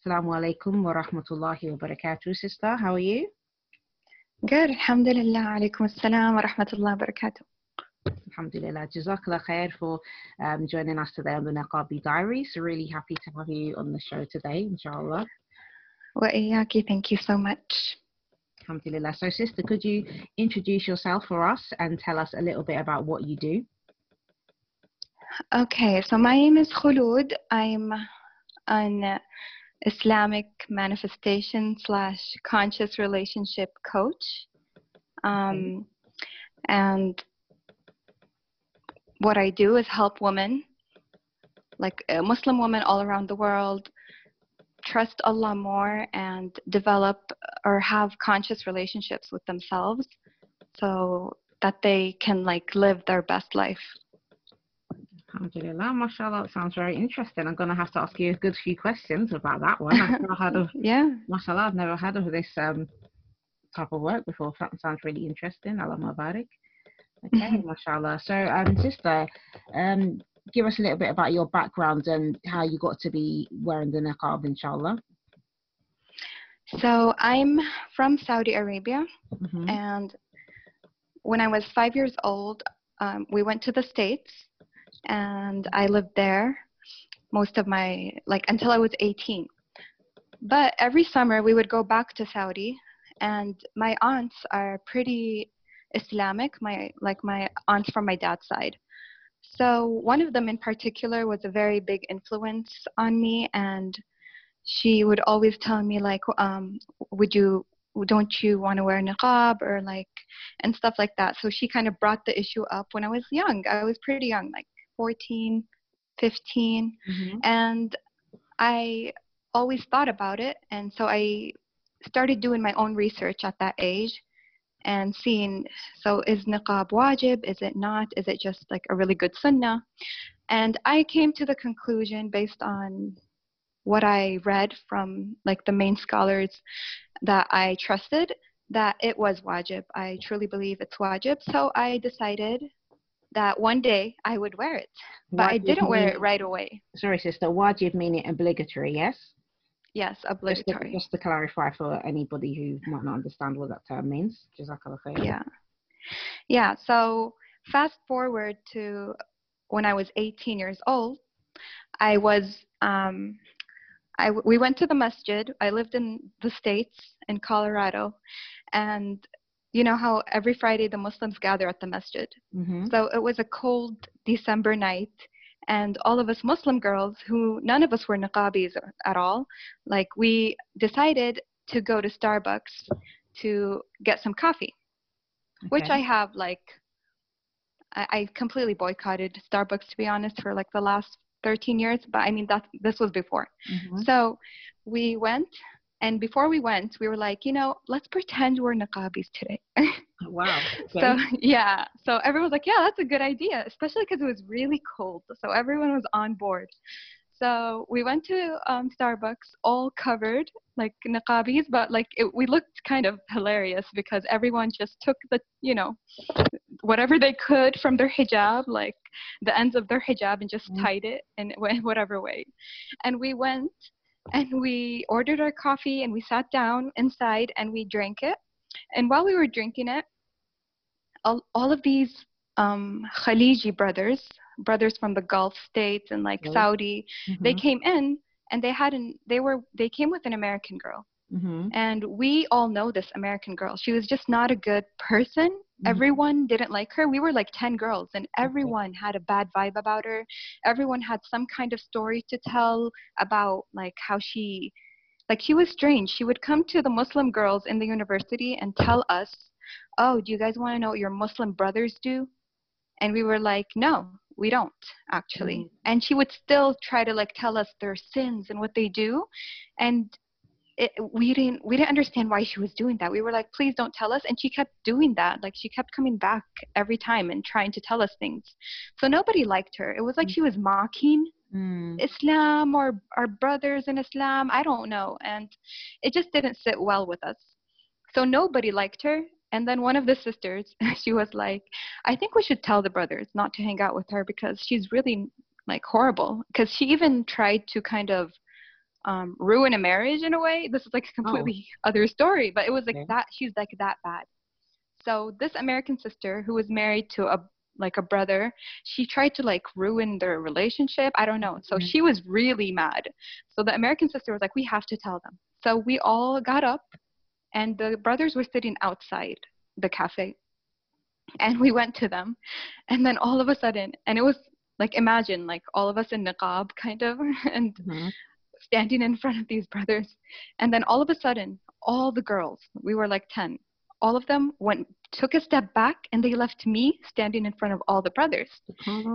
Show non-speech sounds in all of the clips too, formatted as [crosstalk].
Assalamu alaikum wa rahmatullahi wa barakatuh, sister. How are you? Good, alhamdulillah. Alaikum assalam wa rahmatullahi wa barakatuh. Alhamdulillah. Jazakallah khair for um, joining us today on the Niqabi Diary. So, really happy to have you on the show today, inshallah. Wa iyaki, thank you so much. Alhamdulillah. So, sister, could you introduce yourself for us and tell us a little bit about what you do? Okay, so my name is Kholood. I'm an Islamic manifestation slash conscious relationship coach. Um, and what I do is help women, like uh, Muslim women all around the world, trust Allah more and develop or have conscious relationships with themselves so that they can like live their best life. Alhamdulillah, mashallah, it sounds very interesting. I'm going to have to ask you a good few questions about that one. I've never heard of, [laughs] yeah, mashallah, I've never heard of this um, type of work before. That sounds really interesting. Allahumma barik. Okay, [laughs] mashallah. So, um, sister, um, give us a little bit about your background and how you got to be wearing the niqab, inshallah. So I'm from Saudi Arabia, Mhm. and when I was five years old, um, we went to the States, and I lived there most of my like until I was 18. But every summer we would go back to Saudi, and my aunts are pretty Islamic. My like my aunts from my dad's side. So one of them in particular was a very big influence on me, and she would always tell me like, um, "Would you don't you want to wear niqab or like and stuff like that so she kind of brought the issue up when i was young i was pretty young like 14 15 Mhm. and i always thought about it and so i started doing my own research at that age and seeing so is niqab wajib is it not is it just like a really good sunnah and i came to the conclusion based on what i read from like the main scholars that i trusted that it was wajib i truly believe it's wajib so i decided that one day i would wear it but i didn't wear it right away Sorry, sister. Wajib meaning obligatory, yes? yes Just to, obligatory just to clarify for anybody who might not understand what that term means. Jazakallah khair. Yeah. Yeah. So fast forward to when I was 18 years old, I was, um, I, we went to the masjid. I lived in the States in Colorado. And you know how every Friday the Muslims gather at the masjid. Mm-hmm. So it was a cold December night. And all of us Muslim girls, who none of us were niqabis at all, like we decided to go to Starbucks to get some coffee which I have like I, I completely boycotted Starbucks to be honest for like the last 13 years but I mean that this was before Mhm. so we went and before we went we were like you know let's pretend we're niqabis today. Wow. [laughs] so yeah. So everyone was like yeah that's a good idea especially because it was really cold. So everyone was on board. So we went to um, Starbucks all covered like niqabis but like it, we looked kind of hilarious because everyone just took the you know whatever they could from their hijab like the ends of their hijab and just Mhm. tied it in [laughs] whatever way. And we went and we ordered our coffee and we sat down inside and we drank it and while we were drinking it all, all of these um, Khaliji brothers brothers from the Gulf states and like Right. Saudi they Mhm. came in and they hadn't they were they came with an American girl Mhm. and we all know this American girl she was just not a good person Mhm. everyone didn't like her. We were like 10 girls and everyone had a bad vibe about her. Everyone had some kind of story to tell about like how she like she was strange. She would come to the muslim girls in the university and tell us oh do you guys want to know what your muslim brothers do? And we were like no we don't actually. Mhm. and she would still try to like tell us their sins and what they do. And it, we didn't we didn't understand why she was doing that. We were like, please don't tell us, and she kept doing that. Like she kept coming back every time and trying to tell us things. So nobody liked her. It was like she was mocking Mm. Islam or our brothers in Islam. I don't know, and it just didn't sit well with us. So nobody liked her. And then one of the sisters, [laughs] she was like, I think we should tell the brothers not to hang out with her because she's really like horrible. Because she even tried to kind of um, ruin a marriage in a way. This is like a completely oh. [laughs] other story, but it was like that. She's like that bad. So this American sister who was married to a like a brother, she tried to like ruin their relationship. I don't know. So mm-hmm. she was really mad. So the American sister was like, we have to tell them. So we all got up, and the brothers were sitting outside the cafe, and we went to them, and then all of a sudden, and it was like imagine like all of us in niqab kind of [laughs] and mm-hmm. Standing in front of these brothers. And then all of a sudden all the girls we were like 10 all of them went took a step back and they left me standing in front of all the brothers.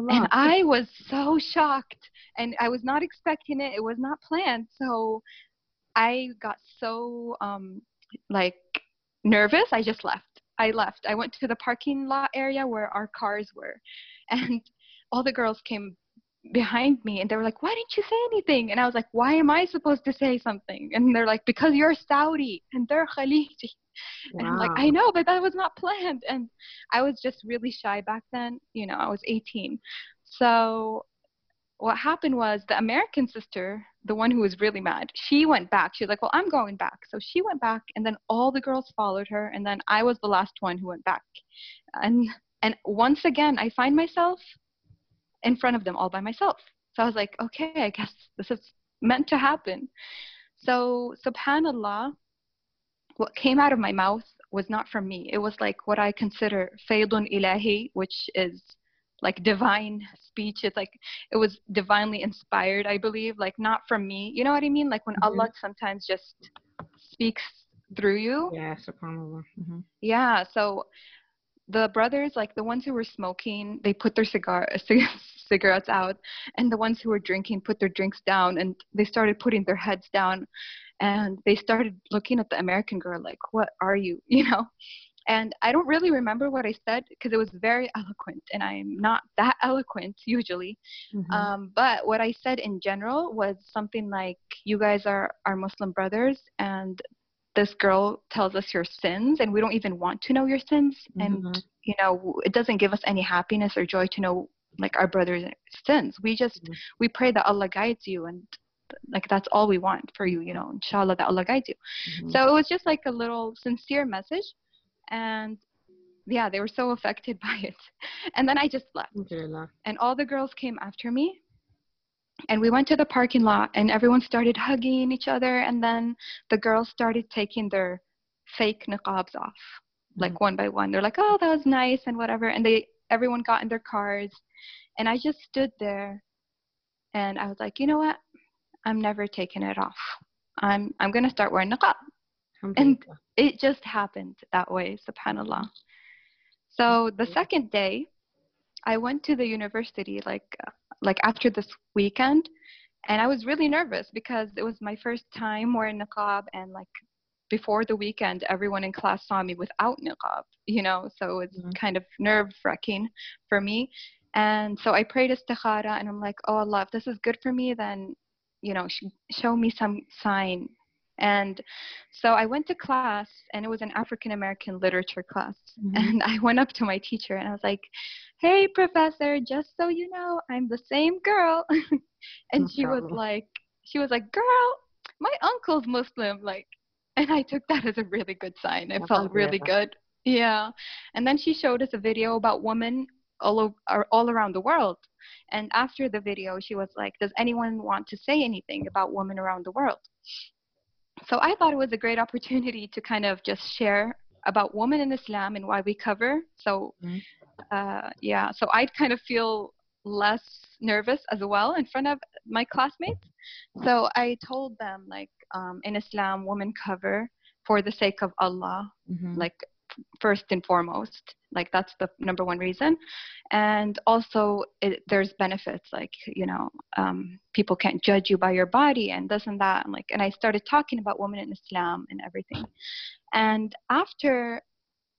And i was so shocked and i was not expecting it. It was not planned. So i got so um like nervous. I just left. I left. I went to the parking lot area where our cars were. And all the girls came behind me and they were like, Why didn't you say anything? And I was like, Why am I supposed to say something? And they're like, Because you're Saudi and they're Khaliji. Wow. [laughs] And I'm like, I know, but that was not planned. And I was just really shy back then. You know, I was 18. So what happened was the American sister, the one who was really mad, she went back. She was like, Well, I'm going back. So she went back and then all the girls followed her and then I was the last one who went back. And and once again I find myself in front of them all by myself. So I was like, okay, I guess [laughs] this is meant to happen. So, subhanAllah, what came out of my mouth was not from me. It was like what I consider faydun ilahi, which is like divine speech. It's like it was divinely inspired, I believe, like not from me. You know what I mean? Like when mm-hmm. Allah sometimes just speaks through you. Yeah, subhanAllah. Mm-hmm. Yeah, so the brothers, like the ones who were smoking, they put their cigar [laughs] cigarettes out, and the ones who were drinking put their drinks down, and they started putting their heads down, and they started looking at the American girl like, "What are you?" [laughs] You know. And I don't really remember what I said because it was very eloquent, and I'm not that eloquent [laughs] usually. Mm-hmm. Um, but what I said in general was something like, "You guys are our Muslim brothers, and this girl tells us your sins and we don't even want to know your sins. Mm-hmm. and you know it doesn't give us any happiness or joy to know like our brother's sins. We just mm-hmm. we pray that allah guides you and like that's all we want for you you know inshallah that allah guides you. Mm-hmm. so it was just like a little sincere message and yeah they were so affected [laughs] by it. And then i just left. And all the girls came after me and we went to the parking lot and everyone started hugging each other and then the girls started taking their fake niqabs off like mm-hmm. one by one. They're like oh that was nice and whatever and they everyone got in their cars and i just stood there and i was like you know what? I'm never taking it off. I'm i'm going to start wearing niqab. And it just happened that way subhanallah. So the second day i went to the university like uh, like after this weekend and I was really nervous because it was my first time wearing niqab and like before the weekend everyone in class saw me without niqab you know so it's mm-hmm. kind of nerve wracking for me and so I prayed istikhara and I'm like oh Allah if this is good for me then you know sh- show me some sign and so I went to class and it was an African American literature class. [laughs] Mm-hmm. and I went up to my teacher and I was like hey professor just so you know i'm the same girl. [laughs] And no she problem. was like she was like girl my uncle's muslim like and i took that as a really good sign. It felt really good. Yeah. And then she showed us a video about women all over, all around the world. And after the video she was like does anyone want to say anything about women around the world so i thought it was a great opportunity to kind of just share about women in islam and why we cover so mm-hmm uh, yeah, so I'd kind of feel less nervous as well in front of my classmates. So I told them like um, in Islam, women cover for the sake of Allah, mm-hmm. like first and foremost like that's the number one reason and also it, there's benefits like you know um, people can't judge you by your body and this and that and like and i started talking about women in islam and everything and after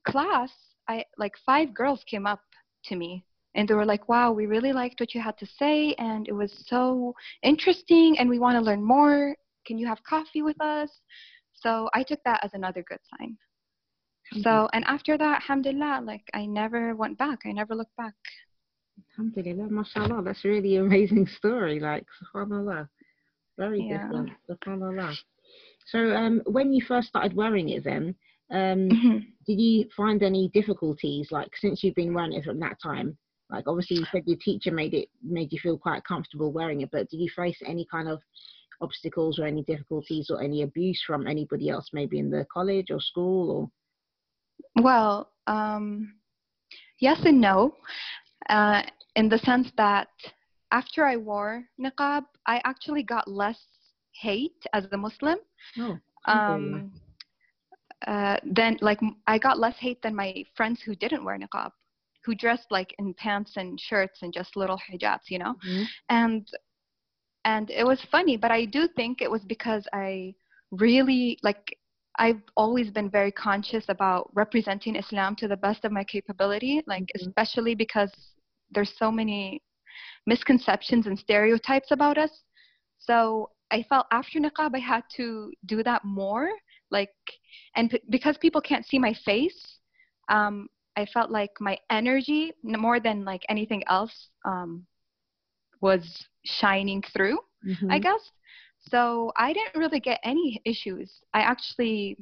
class I like five girls came up to me and they were like, "Wow, we really liked what you had to say, and it was so interesting, and we want to learn more. Can you have coffee with us?" So I took that as another good sign. Mm-hmm. So and after that, alhamdulillah, like I never went back. I never looked back. Alhamdulillah, mashallah, that's really amazing story. Like, subhanallah. Very Yeah. different. SubhanAllah. So um, when you first started wearing it, then um, Mhm. did you find any difficulties like since you've been wearing it from that time? Like obviously you said your teacher made it made you feel quite comfortable wearing it, but did you face any kind of obstacles or any difficulties or any abuse from anybody else, maybe in the college or school or? Well, um, yes and no, uh, in the sense that after I wore niqab, I actually got less hate as a Muslim. Oh. Um, uh, then, like, I got less hate than my friends who didn't wear niqab, who dressed like in pants and shirts and just little hijabs, you know. Mhm. and and it was funny but i do think it was because i really like i've always been very conscious about representing islam to the best of my capability like Mhm. especially because there's so many misconceptions and stereotypes about us so i felt after niqab i had to do that more like and p- because people can't see my face um i felt like my energy more than like anything else um was shining through, I Mhm. guess. So I didn't really get any issues. I actually,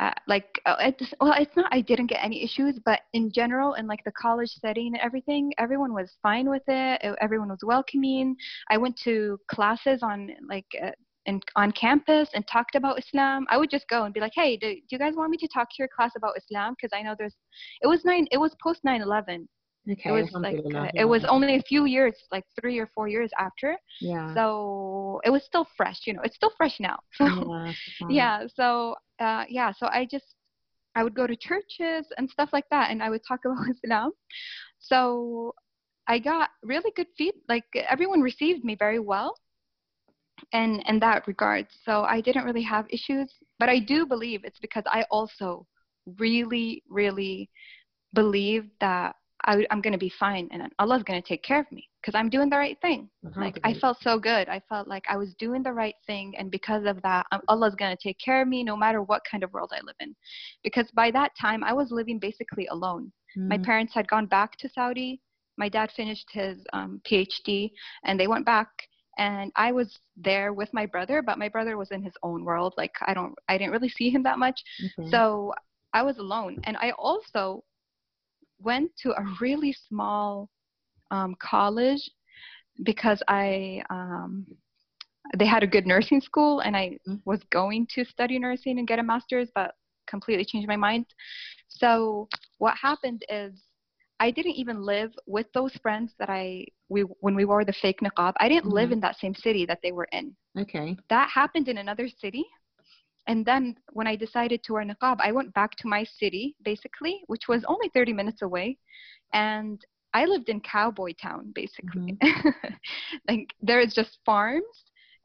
uh, like, uh, it's, well, it's not I didn't get any issues, but in general, in like the college setting and everything, everyone was fine with it. Everyone was welcoming. I went to classes on like. Uh, in, on campus and talked about Islam, I would just go and be like, "Hey, do, do you guys want me to talk to your class about Islam? Because I know there's, it was nine, it was post 9/11, Okay. it was like uh, it was only a few years like three or four years after yeah. so it was still fresh you know it's still fresh now [laughs] so yeah, yeah so uh yeah so i just i would go to churches and stuff like that and i would talk [laughs] about islam so i got really good feed like everyone received me very well and in that regard so i didn't really have issues but i do believe it's because i also really really believe that I, i'm going to be fine and allah's going to take care of me because i'm doing the right thing. Like i felt so good. I felt like i was doing the right thing and because of that um, allah's going to take care of me no matter what kind of world i live in. Because by that time i was living basically alone. My Mhm. parents had gone back to saudi. My dad finished his um, phd and they went back and i was there with my brother but my brother was in his own world. Like i don't i didn't really see him that much. Okay. so I was alone. And I also went to a really small um, college because I um, they had a good nursing school and I Mm. was going to study nursing and get a master's, but completely changed my mind. So what happened is I didn't even live with those friends that I we when we wore the fake niqab. I didn't live Mhm. in that same city that they were in okay. that happened in another city. And then when I decided to wear niqab, I went back to my city, basically, which was only 30 minutes away. And I lived in Cowboy Town, basically. Mm-hmm. [laughs] like there is just farms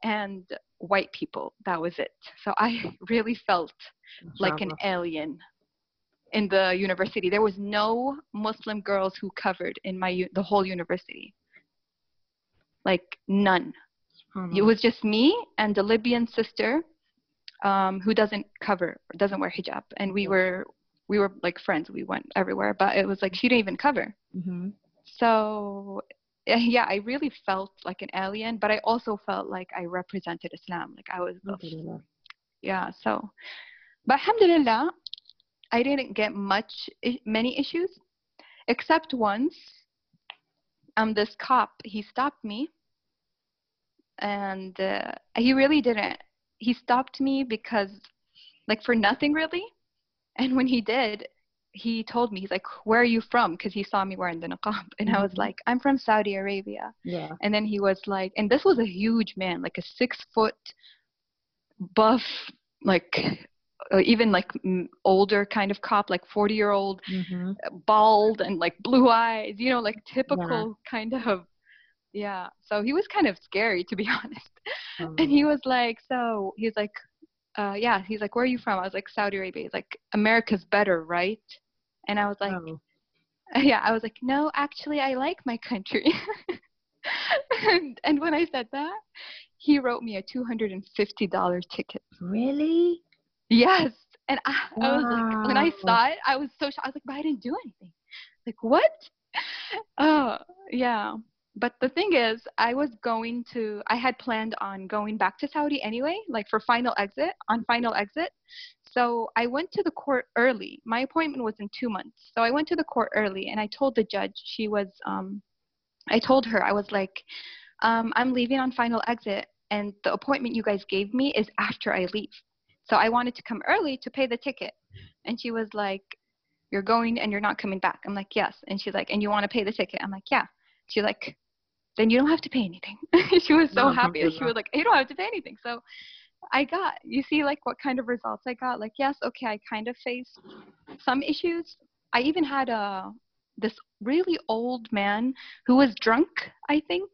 and white people. That was it. So I [laughs] really felt like an alien in the university. There was no Muslim girls who covered in my the whole university. Like none it was just me and a Libyan sister um, who doesn't cover doesn't wear hijab. And we were we were like friends. We went everywhere. But it was like she didn't even cover. Mhm. so eh, yeah I really felt like an alien but I also felt like I represented Islam. Like I was yeah so. But alhamdulillah I didn't get much many issues except once um this cop he stopped me and uh, he really didn't he stopped me because like for nothing really and when he did he told me he's like where are you from because he saw me wearing the niqab and i was Mhm. like i'm from saudi arabia Yeah. and then he was like and this was a huge man like a six foot buff like uh, even like older kind of cop like 40 year old Mhm. bald and like blue eyes you know like typical kind of yeah. So he was kind of scary to be [laughs] honest. And he was like so he's like uh yeah. He's like where are you from? I was like saudi arabia. He's like america's better right? And i was like Oh. [laughs] yeah i was like no actually i like my country. [laughs] And, and when i said that he wrote me a $250 ticket. Really? yes. And i, I was like when i saw it i was so shocked. I was like but i didn't do anything. Like what? Oh yeah but the thing is, I was going to, I had planned on going back to Saudi anyway, like for final exit, on final exit. So I went to the court early. My appointment was in two months. So I went to the court early and I told the judge, she was, um, I told her, I was like, um, I'm leaving on final exit and the appointment you guys gave me is after I leave. So I wanted to come early to pay the ticket. And she was like, You're going and you're not coming back. I'm like, Yes. And she's like, And you want to pay the ticket? I'm like, Yeah. She's like, Then you don't have to pay anything. [laughs] she was so no, happy. She was like, You don't have to pay anything. So I got, you see, like what kind of results I got. Like, yes, okay, I kind of faced some issues. I even had a this really old man who was drunk, I think,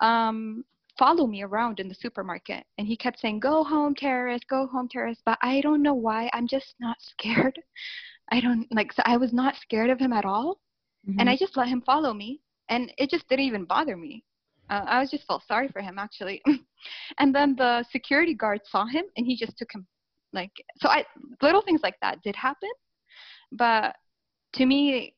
um, follow me around in the supermarket. And he kept saying, Go home, terrorist, go home, terrorist. But I don't know why. I'm just not scared. [laughs] I don't like, so I was not scared of him at all. Mm-hmm. And I just let him follow me. And it just didn't even bother me. Uh, I was just felt sorry for him actually. [laughs] and then the security guard saw him and he just took him like so I little things like that did happen. But to me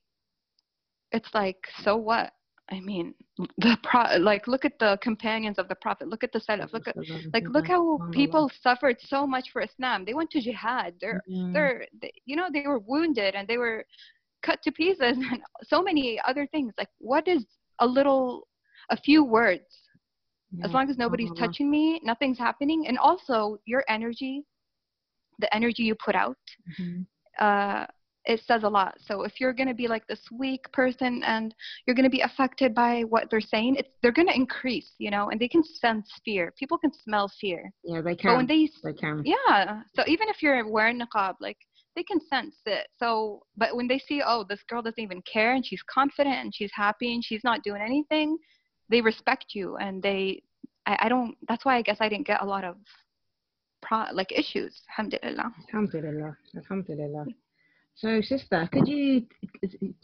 it's like so what? I mean, [laughs] the pro like look at the companions of the prophet. Look at the Salaf. Look at like look how people suffered so much for Islam. They went to jihad. They're they're they, you know they were wounded and they were cut to pieces [laughs] and so many other things. Like what is a little a few words yeah. as long as nobody's uh-huh. touching me nothing's happening and also your energy the energy you put out mm-hmm. uh, it says a lot so if you're going to be like this weak person and you're going to be affected by what they're saying it's they're going to increase you know and they can sense fear people can smell fear yeah they can but when they, they can yeah so even if you're wearing niqab like they can sense it. So but when they see oh this girl doesn't even care and she's confident and she's happy and she's not doing anything they respect you and they I, I don't that's why I guess I didn't get a lot of pro, like issues. Alhamdulillah. Alhamdulillah. Alhamdulillah. So sister could you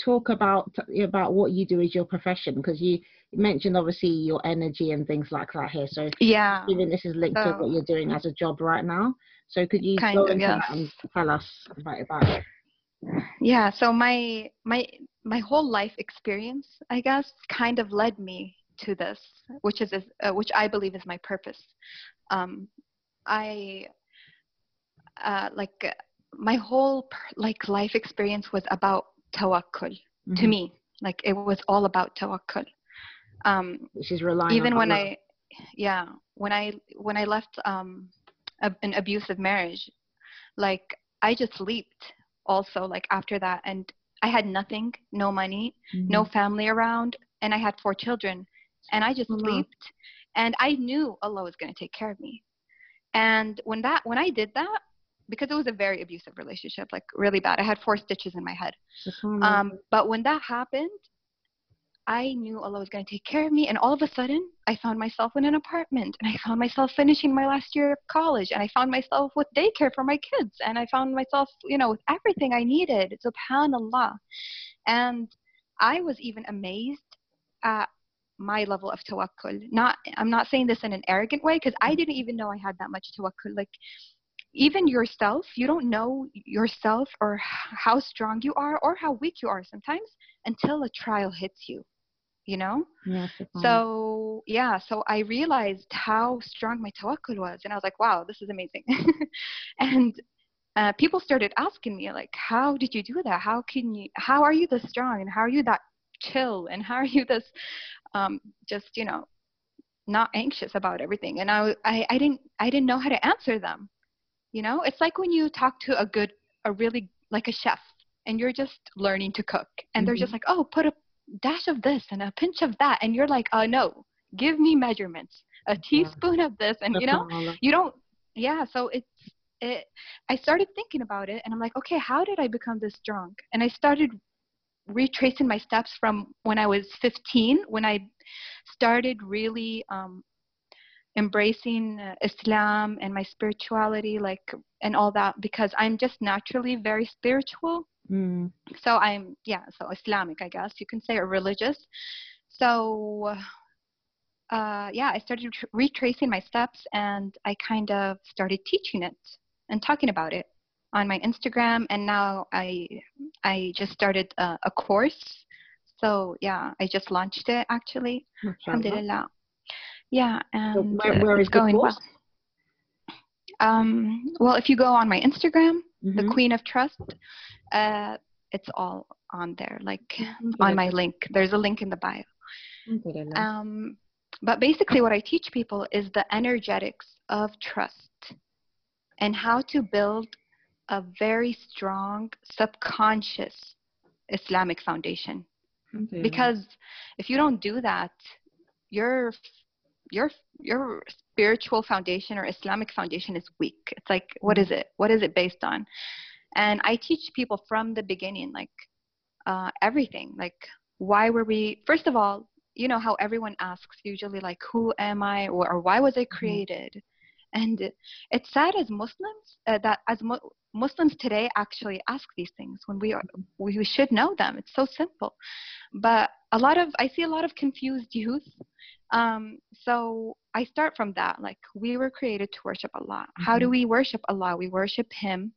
talk about about what you do as your profession? Because you mentioned obviously your energy and things like that here. So yeah. even this is linked so, to what you're doing as a job right now so could you go into yes. and tell us about it yeah so my my my whole life experience i guess kind of led me to this, which is uh, which I believe is my purpose. Um, I uh, like my whole like life experience was about tawakkul mm-hmm. to me. Like it was all about tawakkul. Um, which is relying even when. I, yeah, when I when I left um, a, an abusive marriage, like I just leaped also like after that and I had nothing, no money, mm-hmm. no family around, and I had four children and I just mm-hmm. leaped and I knew Allah was going to take care of me. And when that when I did that, because it was a very abusive relationship, like really bad. I had four stitches in my head. Um, but when that happened, I knew Allah was going to take care of me. And all of a sudden, I found myself in an apartment and I found myself finishing my last year of college and I found myself with daycare for my kids and I found myself, you know, with everything I needed. SubhanAllah. And I was even amazed at my level of tawakkul. Not, I'm not saying this in an arrogant way because I didn't even know I had that much tawakkul. Like, even yourself, you don't know yourself or how strong you are or how weak you are sometimes until a trial hits you, you know? Yeah, so, yeah, so I realized how strong my tawakkul was. And I was like, wow, this is amazing. [laughs] and uh, people started asking me, like, how did you do that? How can you, how are you this strong? And how are you that chill? And how are you this um, just you know not anxious about everything and I, I i didn't i didn't know how to answer them you know it's like when you talk to a good a really like a chef and you're just learning to cook and mm-hmm. they're just mm-hmm. like oh put a dash of this and a pinch of that and you're like uh no give me measurements. A teaspoon of this and you know you don't yeah so it's it i started thinking about it and i'm like okay how did i become this drunk? And i started retracing my steps from when I was 15, when I started really um, embracing uh, Islam and my spirituality, like, and all that, because I'm just naturally very spiritual. Mm. So I'm, yeah, so Islamic, I guess you can say, or religious. So, uh, yeah, I started retracing my steps and I kind of started teaching it and talking about it on my Instagram, and now I I just started a, a course So yeah, I just launched it actually. Alhamdulillah. Yeah, and So where, where is the going well. Um, well, if you go on my Instagram, the Mhm. Queen of Trust, uh, it's all on there, like on my link. There's a link in the bio. Alhamdulillah. Um, but basically, what I teach people is the energetics of trust and how to build a very strong subconscious Islamic foundation. Because if you don't do that, your your your spiritual foundation or Islamic foundation is weak. It's like, what is it? What is it based on? And I teach people from the beginning, like uh, everything. Like, why were we? First of all, you know how everyone asks usually, like, who am I, or, or why was I created? And it's sad as Muslims uh, that as mu- Muslims today actually ask these things when we are we, we should know them. It's so simple, but a lot of I see a lot of confused youth. Um, so I start from that. Like we were created to worship Allah. How do Mhm. we worship Allah? We worship Him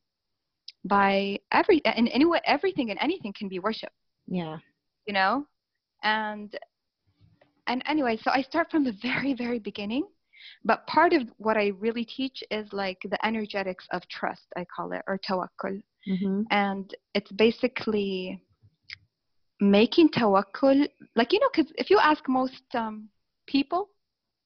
by every and anyway everything and anything can be worship. yeah. You know, and and anyway, so I start from the [laughs] very very beginning. But part of what I really teach is like the energetics of trust, I call it, or tawakkul. Mm-hmm. and it's basically making tawakkul like you know because if you ask most um, people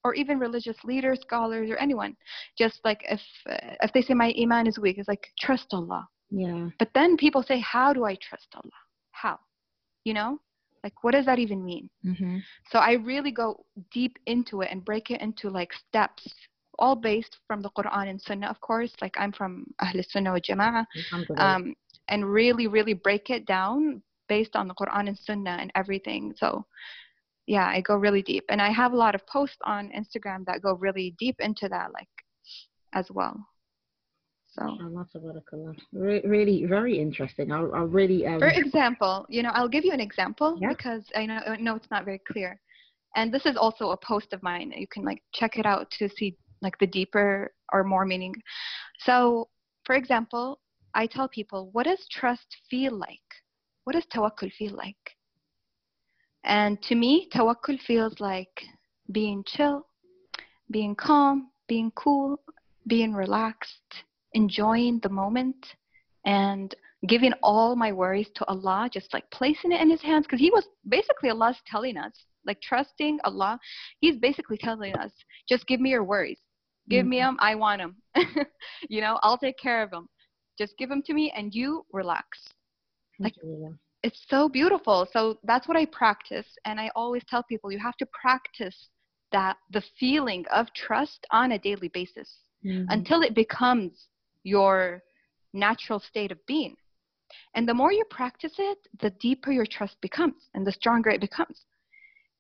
or even religious leaders scholars or anyone just like if uh, if they say my iman is weak it's like trust allah. Yeah. but then people say how do i trust allah? How? You know like what does that even mean Mm-hmm. so i really go deep into it and break it into like steps all based from the quran and sunnah of course like i'm from ahl sunnah wa jama'ah um, and really, really break it down based on the Quran and Sunnah and everything. So, yeah, I go really deep, and I have a lot of posts on Instagram that go really deep into that, like as well. So. Re- really, very interesting. I, I really. Um, for example, you know, I'll give you an example Yeah. because I know I know it's not very clear, and this is also a post of mine. You can like check it out to see like the deeper or more meaning. So, for example, I tell people, what does trust feel like? What does tawakkul feel like? And to me, tawakkul feels like being chill, being calm, being cool, being relaxed, enjoying the moment, and giving all my worries to Allah, just like placing it in His hands. Because He was basically Allah's telling us, like trusting Allah. He's basically telling us, just give me your worries. Give me them, I want them. [laughs] you know, I'll take care of them. Just give them to me and you relax. like- It's so beautiful. So that's what I practice. And I always tell people you have to practice that the feeling of trust on a daily basis Mhm. until it becomes your natural state of being. And the more you practice it, the deeper your trust becomes and the stronger it becomes.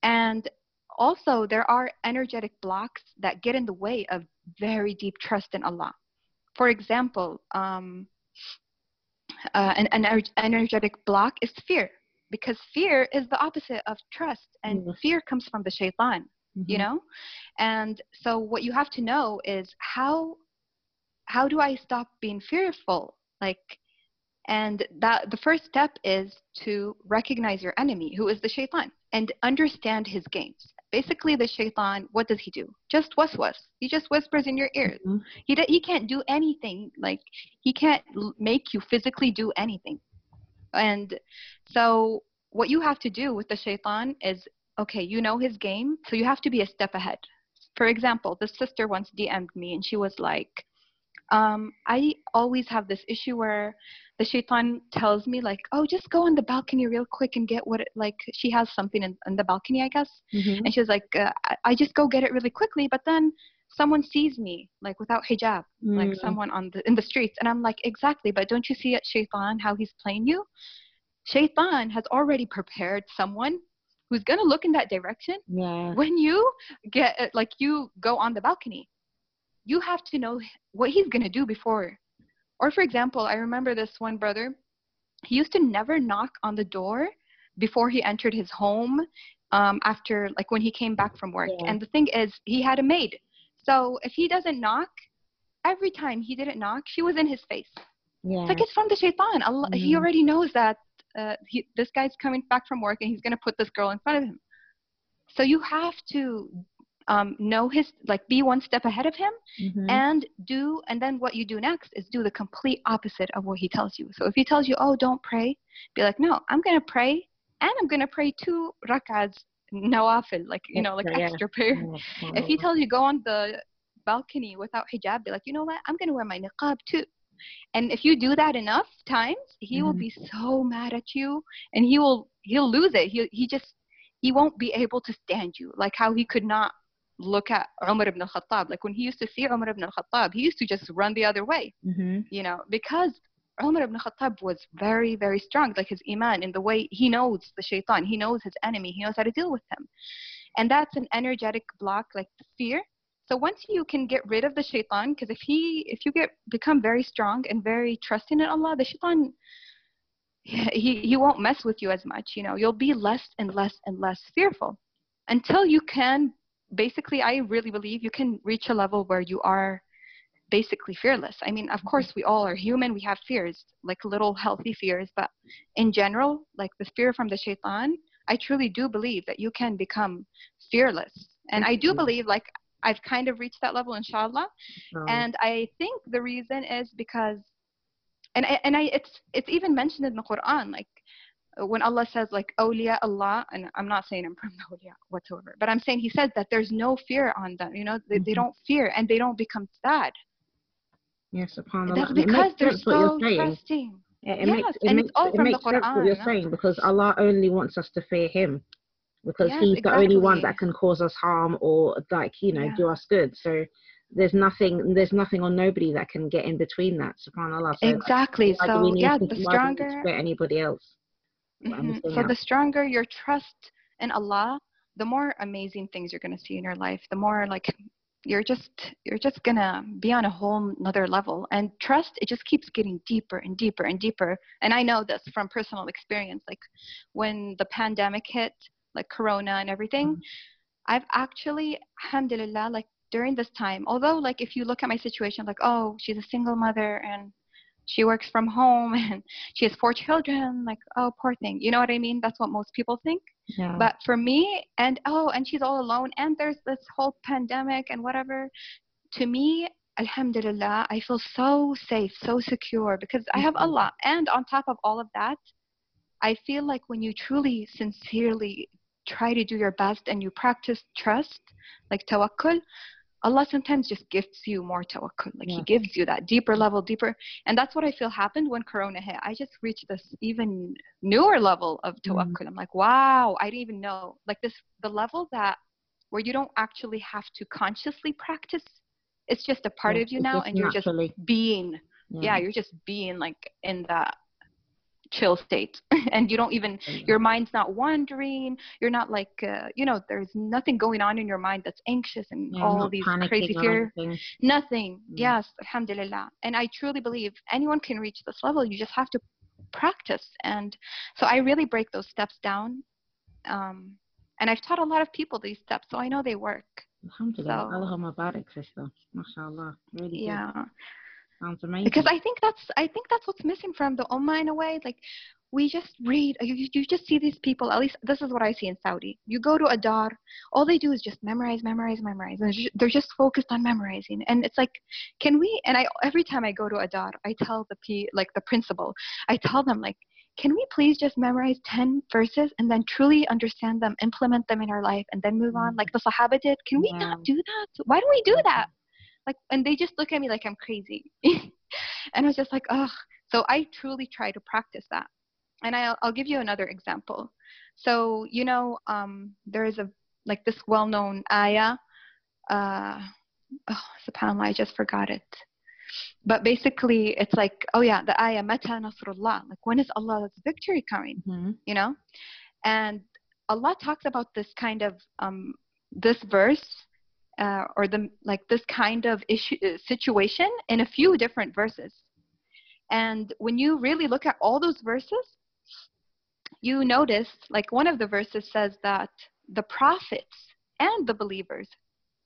And also, there are energetic blocks that get in the way of very deep trust in Allah. For example, um, uh, an, an energetic block is fear, because fear is the opposite of trust, and Yes. fear comes from the shaitan you Mhm. know and so what you have to know is how how do i stop being fearful? Like and that the first step is to recognize your enemy who is the shaitan and understand his games basically the shaitan what does he do? Just waswas. He just whispers in your ears. Mhm. he he can't do anything. Like he can't l- make you physically do anything. And so what you have to do with the shaitan is okay you know his game so you have to be a step ahead. For example this sister once dm'd me and she was like um, i always have this issue where the shaitan tells me like oh just go on the balcony real quick and get what it, like she has something in, in the balcony i guess Mhm. and she's like uh, I, I just go get it really quickly but then someone sees me like without hijab like Mm. someone on the in the streets and i'm like exactly but don't you see at shaitan how he's playing you shaitan has already prepared someone who's going to look in that direction Yeah. when you get uh, like you go on the balcony you have to know what he's going to do before. Or for example i remember this one brother. He used to never knock on the door before he entered his home um, after like when he came back from work. Yeah. and the thing is he had a maid. So if he doesn't knock every time he didn't knock she was in his face. Yeah. it's like it's from the shaitan. Allah, he Mhm. already knows that uh, he, this guy's coming back from work and he's going to put this girl in front of him. So you have to um, know his like be one step ahead of him Mhm. and do and then what you do next is do the complete opposite of what he tells you so if he tells you oh don't pray be like no i'm going to pray and i'm going to pray two rak'ahs nawafil like you know like Extra, yeah. extra prayer Yeah, if he tells you go on the balcony without hijab be like you know what i'm going to wear my niqab too and if you do that enough times he will Mhm. be so mad at you and he will he'll lose it he he just he won't be able to stand you like how he could not look at Umar ibn al-Khattab like when he used to see Umar ibn al-Khattab he used to just run the other way Mhm. you know because Umar ibn al-Khattab was very, very strong, like his iman in the way he knows the shaitan, he knows his enemy, he knows how to deal with him. And that's an energetic block, like fear. So once you can get rid of the shaitan, because if he, if you get become very strong and very trusting in Allah, the shaitan, [laughs] he he won't mess with you as much. You know, you'll be less and less and less fearful until you can. Basically, I really believe you can reach a level where you are basically fearless. I mean, of course, we all are human. We have fears, like little healthy fears, but in general, like the fear from the shaitan, I truly do believe that you can become fearless. And I do Mhm. believe, like, I've kind of reached that level, inshallah. Um, And I think the reason is because, and I, and I, it's it's even mentioned in the Quran, like when Allah says like awliya Allah, and I'm not saying I'm [laughs] from the awliya whatsoever, but I'm saying He says that there's no fear on them. You know, they, they Mhm. don't fear and they don't become sad. yeah, subhanallah. That's because they're so trusting. Yeah, it Yes, makes it and makes it's all it from the makes sense what you're saying because Allah only wants us to fear Him because Yes, He's the only one that can cause us harm or like you know Yeah. do us good. So there's nothing there's nothing or nobody that can get in between that. Subhanallah. So Exactly. we So yeah, the why do we need to stronger. anybody else? Hmm So the stronger your trust in Allah, the more amazing things you're gonna see in your life. The more like you're just you're just gonna be on a whole another level. And trust, it just keeps getting deeper and deeper and deeper. And I know this from personal experience. Like when the pandemic hit, like Corona and everything, I've actually, alhamdulillah, like during this time, although like if you look at my situation, like oh, she's a single mother and she works from home [laughs] and she has four children, like oh, poor thing. You know what I mean? That's what most people think. Yeah. But for me, and oh, and she's all alone, and there's this whole pandemic and whatever. To me, alhamdulillah, I feel so safe, so secure because I have. Allah. Mm-hmm. And on top of all of that, I feel like when you truly, sincerely try to do your best and you practice trust, like tawakkul, Allah sometimes just gifts you more tawakkul. Like He gives you that deeper level, deeper. And that's what I feel happened when Corona hit. I just reached this even newer level of tawakkul. I'm like, wow, I didn't even know. Like this, the level that where you don't actually have to consciously practice. It's just a part Yeah, of you now, and you're just being yeah, you're just being like in that chill state. [laughs] And you don't even your mind's not wandering. You're not like uh, you know there's nothing going on in your mind that's anxious and Yeah, all these crazy fear. nothing. Mm. yes alhamdulillah. And i truly believe anyone can reach this level. You just have to practice. And so i really break those steps down. Um, and i've taught a lot of people these steps so i know they work. Alhamdulillah. So- Allahumma barik, sister. MashaAllah. Really good. Sounds amazing. because I think that's I think that's what's missing from the ummah in a way. Like we just read, you, you- just see these people. At least this is what I see in Saudi. You go to a dar, all they do is just memorize, memorize, memorize. And they're just focused on memorizing. And it's like, can we? And I every time I go to a dar, I tell the p like the principal, I tell them like. Can we please just memorize 10 verses and then truly understand them, implement them in our life, and then move on Mm. like the Sahaba did? Can we Yeah. not do that? Why don't we do that? Like and they just look at me like i'm crazy. [laughs] And i was just like ugh. So i truly try to practice that. And i'll, I'll give you another example. So you know um there is a like this well-known ayah uh oh subhanallah i just forgot it. But basically it's like oh yeah the ayah mata nasrullah like when is allah's victory coming? Mhm. you know? And allah talks about this kind of um this verse uh, or the like this kind of issue uh, situation in a few different verses. And when you really look at all those verses you notice like one of the verses says that the prophets and the believers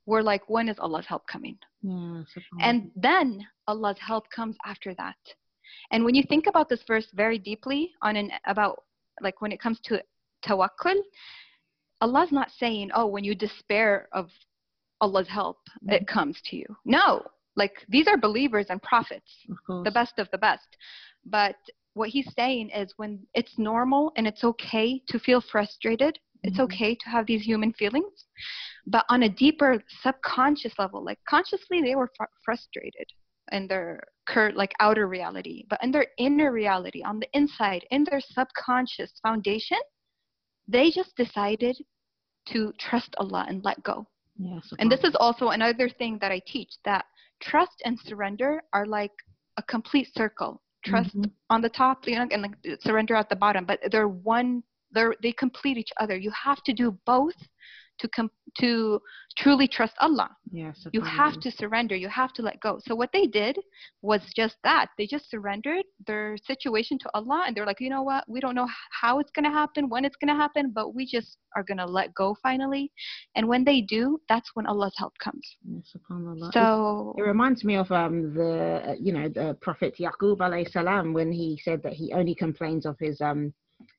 were like when is allah's help coming? Yeah, and then Allah's help comes after that. And when you think about this verse very deeply on an about like when it comes to tawakkul, Allah's not saying, oh, when you despair of Allah's help, mm-hmm. it comes to you. No, like these are believers and prophets, the best of the best. But what he's saying is when it's normal and it's okay to feel frustrated, mm-hmm. it's okay to have these human feelings. But on a deeper subconscious level, like consciously they were fr- frustrated in their cur- like outer reality, but in their inner reality, on the inside, in their subconscious foundation, they just decided to trust Allah and let go. Yes, and this is also another thing that I teach that trust and surrender are like a complete circle. Trust mm-hmm. on the top, you know, and like surrender at the bottom, but they're one. They're they complete each other. You have to do both to com- to truly trust Allah. Yes. You have to surrender. You have to let go. So what they did was just that. They just surrendered their situation to Allah and they're like, "You know what? We don't know how it's going to happen, when it's going to happen, but we just are going to let go finally." And when they do, that's when Allah's help comes. Yes, so it, it, reminds me of um the you know the prophet Yaqub alayhi salam when he said that he only complains of his um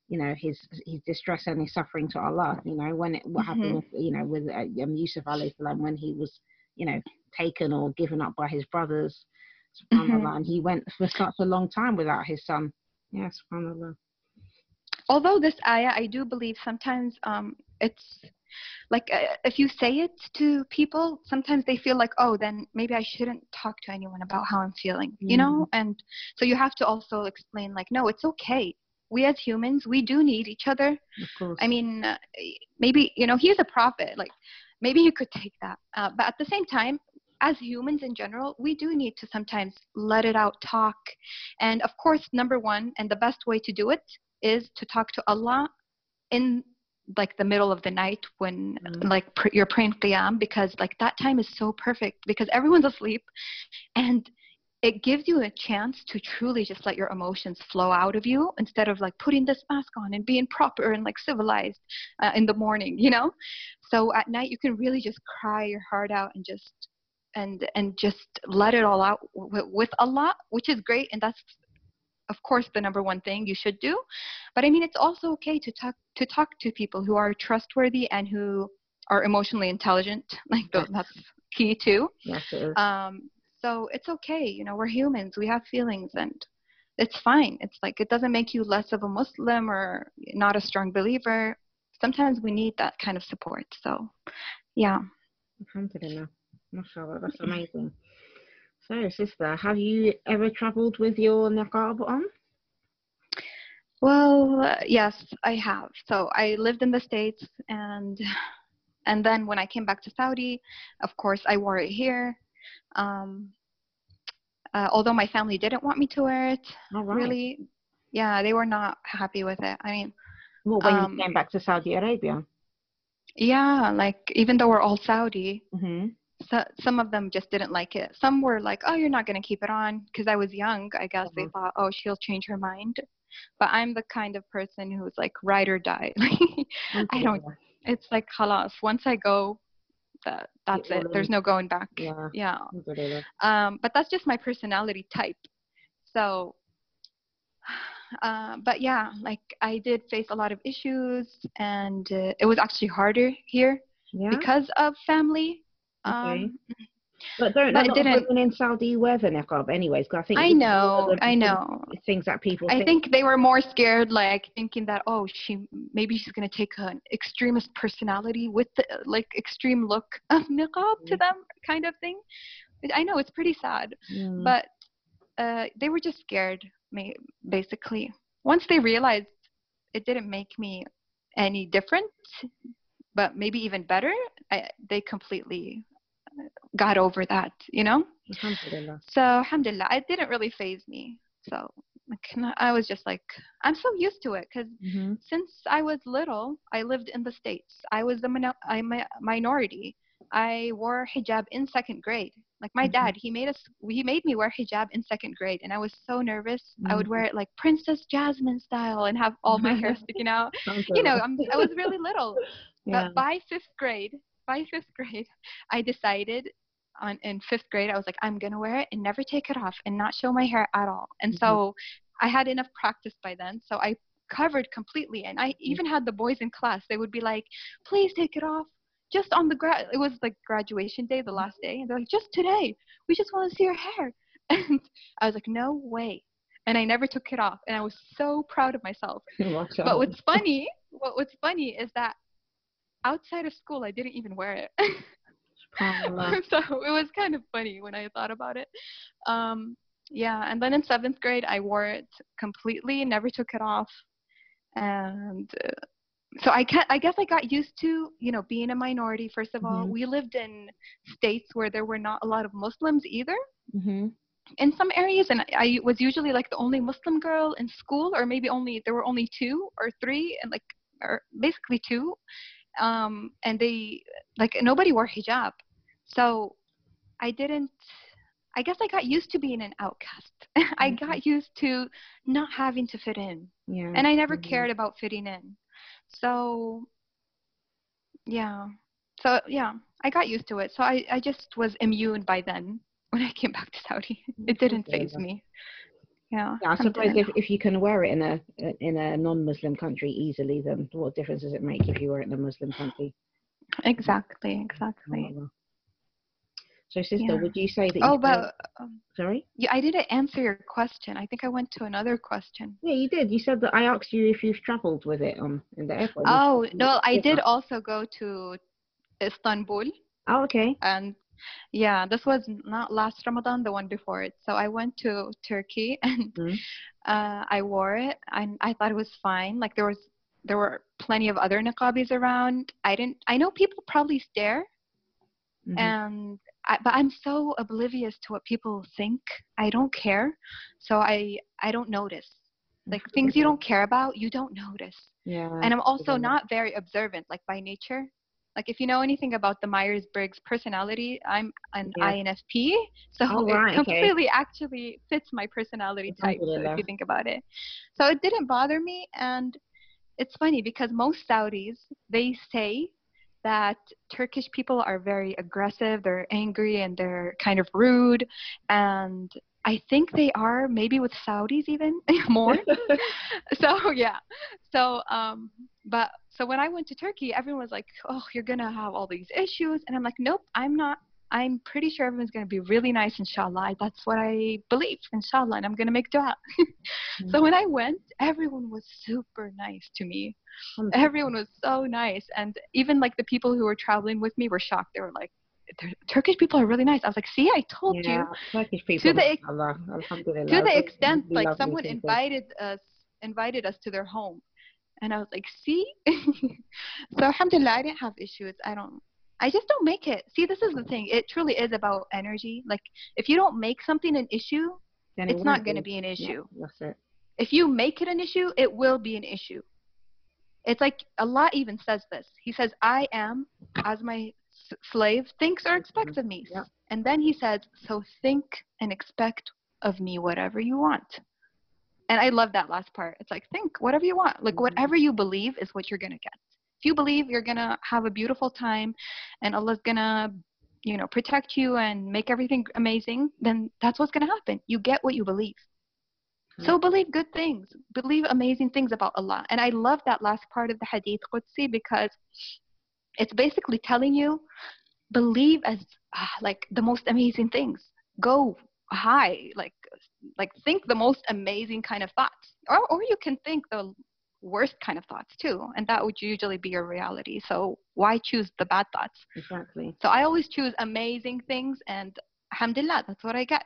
you know his his distress and his suffering to Allah. You know when it, what mm-hmm. happened with you know with uh, um, Yusuf alayhi salam when he was you know taken or given up by his brothers, mm-hmm. and he went for such a long time without his son. Yes, subhanallah. Although this ayah, I do believe sometimes um, it's like uh, if you say it to people, sometimes they feel like, oh, then maybe I shouldn't talk to anyone about how I'm feeling, mm-hmm. you know. And so you have to also explain, like, no, it's okay we as humans we do need each other. I mean uh, maybe you know he's a prophet like maybe you could take that. Uh, but at the same time as humans in general we do need to sometimes let it out talk. And of course number one and the best way to do it is to talk to allah in like the middle of the night when mm-hmm. like pr- you're praying qiyam because like that time is so perfect because everyone's asleep. And it gives you a chance to truly just let your emotions flow out of you instead of like putting this mask on and being proper and like civilized uh, in the morning you know? So at night you can really just cry your heart out and just and and just let it all out with, with allah which is great and that's of course the number one thing you should do. But i mean it's also okay to talk to talk to people who are trustworthy and who are emotionally intelligent [laughs] like that's key too. Yes, um so it's okay, you know, we're humans, we have feelings and it's fine. It's like it doesn't make you less of a Muslim or not a strong believer. Sometimes we need that kind of support. So, yeah. Alhamdulillah. MashaAllah, that's amazing. So, sister, have you ever traveled with your niqab on? Well, uh, yes, I have. So I lived in the States and and then when I came back to Saudi, of course I wore it here um, uh, although my family didn't want me to wear it, right. really, yeah, they were not happy with it. I mean, well, when um, you came back to Saudi Arabia, yeah, like even though we're all Saudi, mm-hmm. so, some of them just didn't like it. Some were like, "Oh, you're not going to keep it on," because I was young. I guess mm-hmm. they thought, "Oh, she'll change her mind." But I'm the kind of person who's like ride or die. [laughs] I don't. It's like halas. Once I go, that that's it. There's no going back. Yeah. Yeah. Um, but that's just my personality type. So, uh, but yeah, like I did face a lot of issues, and uh, it was actually harder here yeah. because of family. Okay. But don't but didn't, women in Saudi wear the niqab anyways. I think I know, I know things that people. I think. think they were more scared, like thinking that oh, she maybe she's gonna take an extremist personality with the like extreme look [laughs] of niqab mm. to them, kind of thing. I know it's pretty sad, mm. but uh, they were just scared, basically. Once they realized it didn't make me any different, but maybe even better, I, they completely got over that, you know? Alhamdulillah. So, alhamdulillah, it didn't really faze me. So, I was just like, I'm so used to it because mm-hmm. since I was little, I lived in the States. I was a, min- I'm a minority. I wore hijab in second grade. Like my mm-hmm. dad, he made us, he made me wear hijab in second grade, and I was so nervous. Mm-hmm. I would wear it like Princess Jasmine style and have all my hair [laughs] sticking out. you know, I'm, I was really little. [laughs] Yeah. But by fifth grade, by fifth grade, [laughs] I decided on in fifth grade, I was like, I'm gonna wear it and never take it off and not show my hair at all. And Mhm. so I had enough practice by then, so I covered completely. And I even had the boys in class. They would be like, "Please take it off." Just on the grad, it was like graduation day, the last day, and they're like, "Just today, we just want to see your hair." [laughs] And I was like, "No way!" And I never took it off, and I was so proud of myself. [laughs] But what's funny, what what's funny is that outside of school, I didn't even wear it. [laughs] So it was kind of funny when I thought about it. Um, yeah, and then in seventh grade, I wore it completely, never took it off, and uh, so I ca- I guess I got used to you know being a minority. First of all, Mhm. we lived in states where there were not a lot of Muslims either Mhm. in some areas and I was usually like the only Muslim girl in school or maybe only there were only two or three and like or basically two um and they like nobody wore hijab. So I didn't I guess I got used to being an outcast. [laughs] I Mhm. got used to not having to fit in. Yeah. and I never Mhm. cared about fitting in. So yeah. So yeah I got used to it. So I I just was immune by then when I came back to Saudi. It didn't faze me yeah Yeah, I suppose if, if you can wear it in a in a non-Muslim country easily, then what difference does it make if you wear it in a Muslim country? exactly exactly So, sister, Yeah. would you say that? oh you feel- but um, sorry. yeah I didn't answer your question I think I went to another question Yeah, you did. You said that I asked you if you've travelled with it on in the airport. Oh no I did also go to Istanbul Oh, okay. and yeah this was not last ramadan the one before it so i went to turkey [laughs] and Mhm. uh, i wore it and i thought it was fine like there was there were plenty of other niqabis around i didn't i know people probably stare Mhm. and I, but i'm so oblivious to what people think i don't care so i i don't notice like [laughs] things you don't care about you don't notice Yeah. and I'm also not very observant, like by nature. Like if you know anything about the Myers Briggs personality, I'm an Yeah. INFP, so Oh, right, it okay. completely actually fits my personality type. So if you think about it, so it didn't bother me, and it's funny because most Saudis they say that Turkish people are very aggressive, they're angry, and they're kind of rude, and I think they are maybe with Saudis even [laughs] more [laughs] so yeah so um but so when i went to turkey everyone was like oh you're gonna have all these issues and i'm like nope i'm not i'm pretty sure everyone's gonna be really nice inshallah that's what i believe inshallah and i'm gonna make dua [laughs] so mm. when i went everyone was super nice to me Alhamdulillah. everyone was so nice and even like the people who were traveling with me were shocked they were like turkish people are really nice i was like see i told you yeah, Turkish people. the ex- Allah, Alhamdulillah. to the extent like someone people. invited us invited us to their home and i was like see? [laughs] So alhamdulillah i didn't have issues. I don't i just don't make it. See this is the thing. It truly is about energy. Like if you don't make something an issue Then it it's not going to be. an Yeah, issue. that's it. if you make it an issue it will be an issue. It's like allah even says this. He says i am as my s- slave thinks or expects of me. Yep. and then he says so think and expect of me whatever you want and i love that last part. It's like think whatever you want. Like Mhm. whatever you believe is what you're going to get. If you believe you're going to have a beautiful time and allah's going to you know protect you and make everything amazing then that's what's going to happen. You get what you believe. So believe good things. Believe amazing things about allah. And i love that last part of the hadith qudsi because it's basically telling you believe as ah, like the most amazing things. Go high. Like like think the most amazing kind of thoughts. Or or you can think the worst kind of thoughts too and that would usually be your reality. So why choose the bad thoughts? Exactly. so i always choose amazing things and alhamdulillah that's what i get.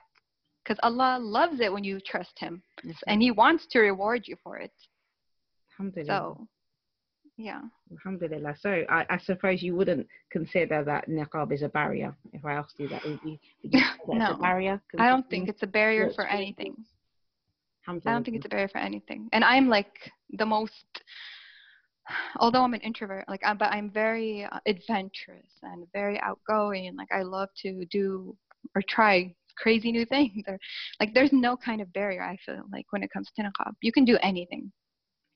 Because allah loves it when you trust him. And he wants to reward you for it. Alhamdulillah. so yeah Alhamdulillah. So I, I suppose you wouldn't consider that niqab is a barrier. If I asked you that, would you? Would you [laughs] No. a barrier? i don't think it's a barrier for anything I don't think it's a barrier for anything. And I'm like the most, although I'm an introvert, like I'm, but I'm very adventurous and very outgoing. And like I love to do or try crazy new [laughs] things. Or like there's no kind of barrier. I feel like when it comes to niqab, you can do anything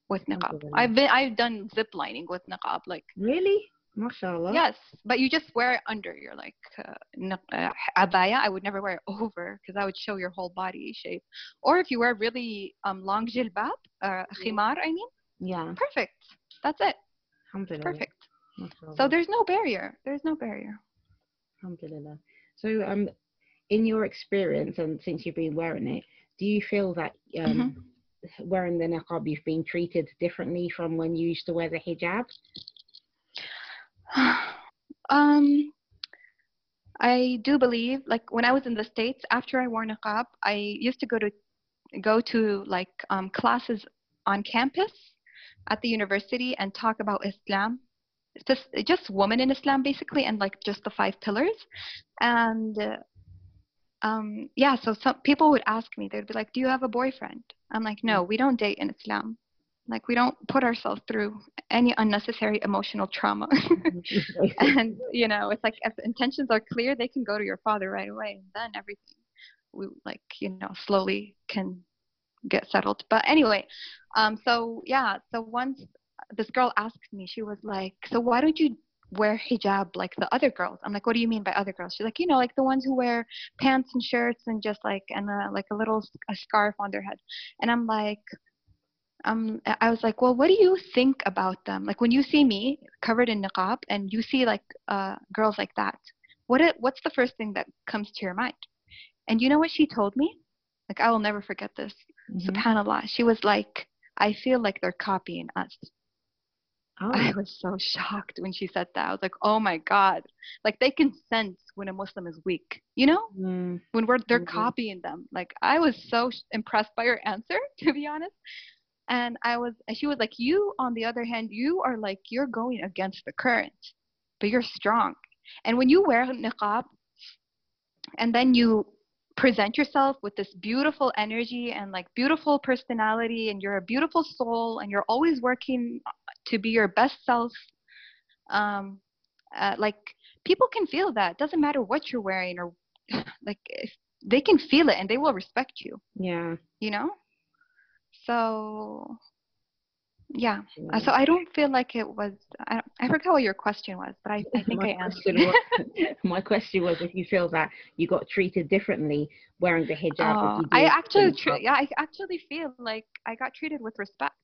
with niqab. I've been I've done zip lining with niqab. Like Really? Mashallah. Yes, but you just wear it under your like uh, uh, abaya. I would never wear it [laughs] over because that would show your whole body shape. Or if you wear really um, long jilbab, uh, khimar, I mean, Yeah. perfect. That's it. Alhamdulillah. Perfect. So there's no barrier. There's no barrier. Alhamdulillah. So, um, in your experience and since you've been wearing it, do you feel that um, wearing the niqab you've been treated differently from when you used to wear the hijab? [sighs] um, I do believe, like when I was in the states, after I wore niqab, I used to go to go to like um, classes on campus at the university and talk about Islam, just just women in Islam basically, and like just the five pillars. And uh, um, yeah, so some people would ask me, they'd be like, "Do you have a boyfriend?" I'm like, "No, we don't date in Islam. Like we don't put ourselves through any unnecessary emotional trauma." [laughs] and you know it's like if intentions are clear they can go to your father right away and then everything we like you know slowly can get settled but anyway um so yeah so once this girl asked me she was like so why don't you wear hijab like the other girls. I'm like what do you mean by other girls? She's like you know like the ones who wear pants and shirts and just like and uh, like a little a scarf on their head. And i'm like um i was like well what do you think about them? Like when you see me covered in niqab and you see like uh girls like that what it, what's the first thing that comes to your mind? And you know what she told me? Like i will never forget this. Mhm. subhanallah. She was like i feel like they're copying us Oh, i was so shocked when she said that i was like oh my god like they can sense when a muslim is weak you know mm, when we're they're Mhm. copying them. Like I was so sh- impressed by her answer, [laughs] to be honest. And I was, and she was like, "You, on the other hand, you are like you're going against the current, but you're strong. And when you wear niqab, and then you present yourself with this beautiful energy and like beautiful personality, and you're a beautiful soul, and you're always working to be your best self. Um, uh, like people can feel that. Doesn't matter what you're wearing or [laughs] like if they can feel it and they will respect you yeah. you know so yeah yeah. so i don't feel like it was i, don't- I forgot what your question was but i, I think i answered was, [laughs] [laughs] my question was if you feel that you got treated differently wearing the hijab. Oh, I actually, tr- yeah, I actually feel like I got treated with respect.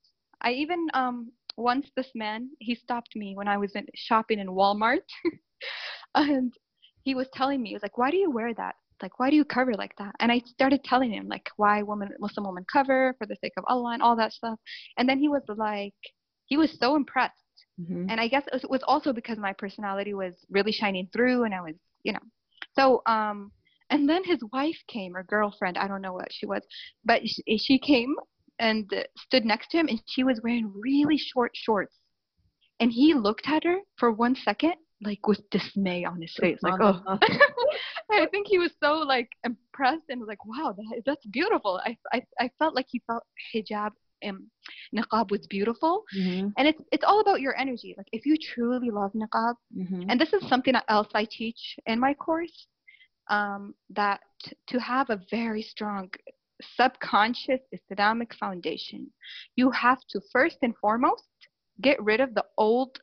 I even um once this man he stopped me when I was in shopping in Walmart, [laughs] and he was telling me he was like, "Why do you wear that? Like, why do you cover like that?" And I started telling him like why woman Muslim woman cover for the sake of Allah and all that stuff. And then he was like, he was so impressed Mhm. and I guess it was, it was also because my personality was really shining through, and I was, you know, so um, and then his wife came or girlfriend, I don't know what she was, but she, she came and stood next to him, and she was wearing really short shorts, and he looked at her for one second, like with dismay on his face, like oh. [laughs] I think he was so like impressed and was like, "Wow, that, that's beautiful." I, I I felt like he felt hijab and niqab was beautiful, Mhm. and it's it's all about your energy like if you truly love niqab Mhm. and this is something else i teach in my course um, that to have a very strong subconscious islamic foundation you have to first and foremost get rid of the old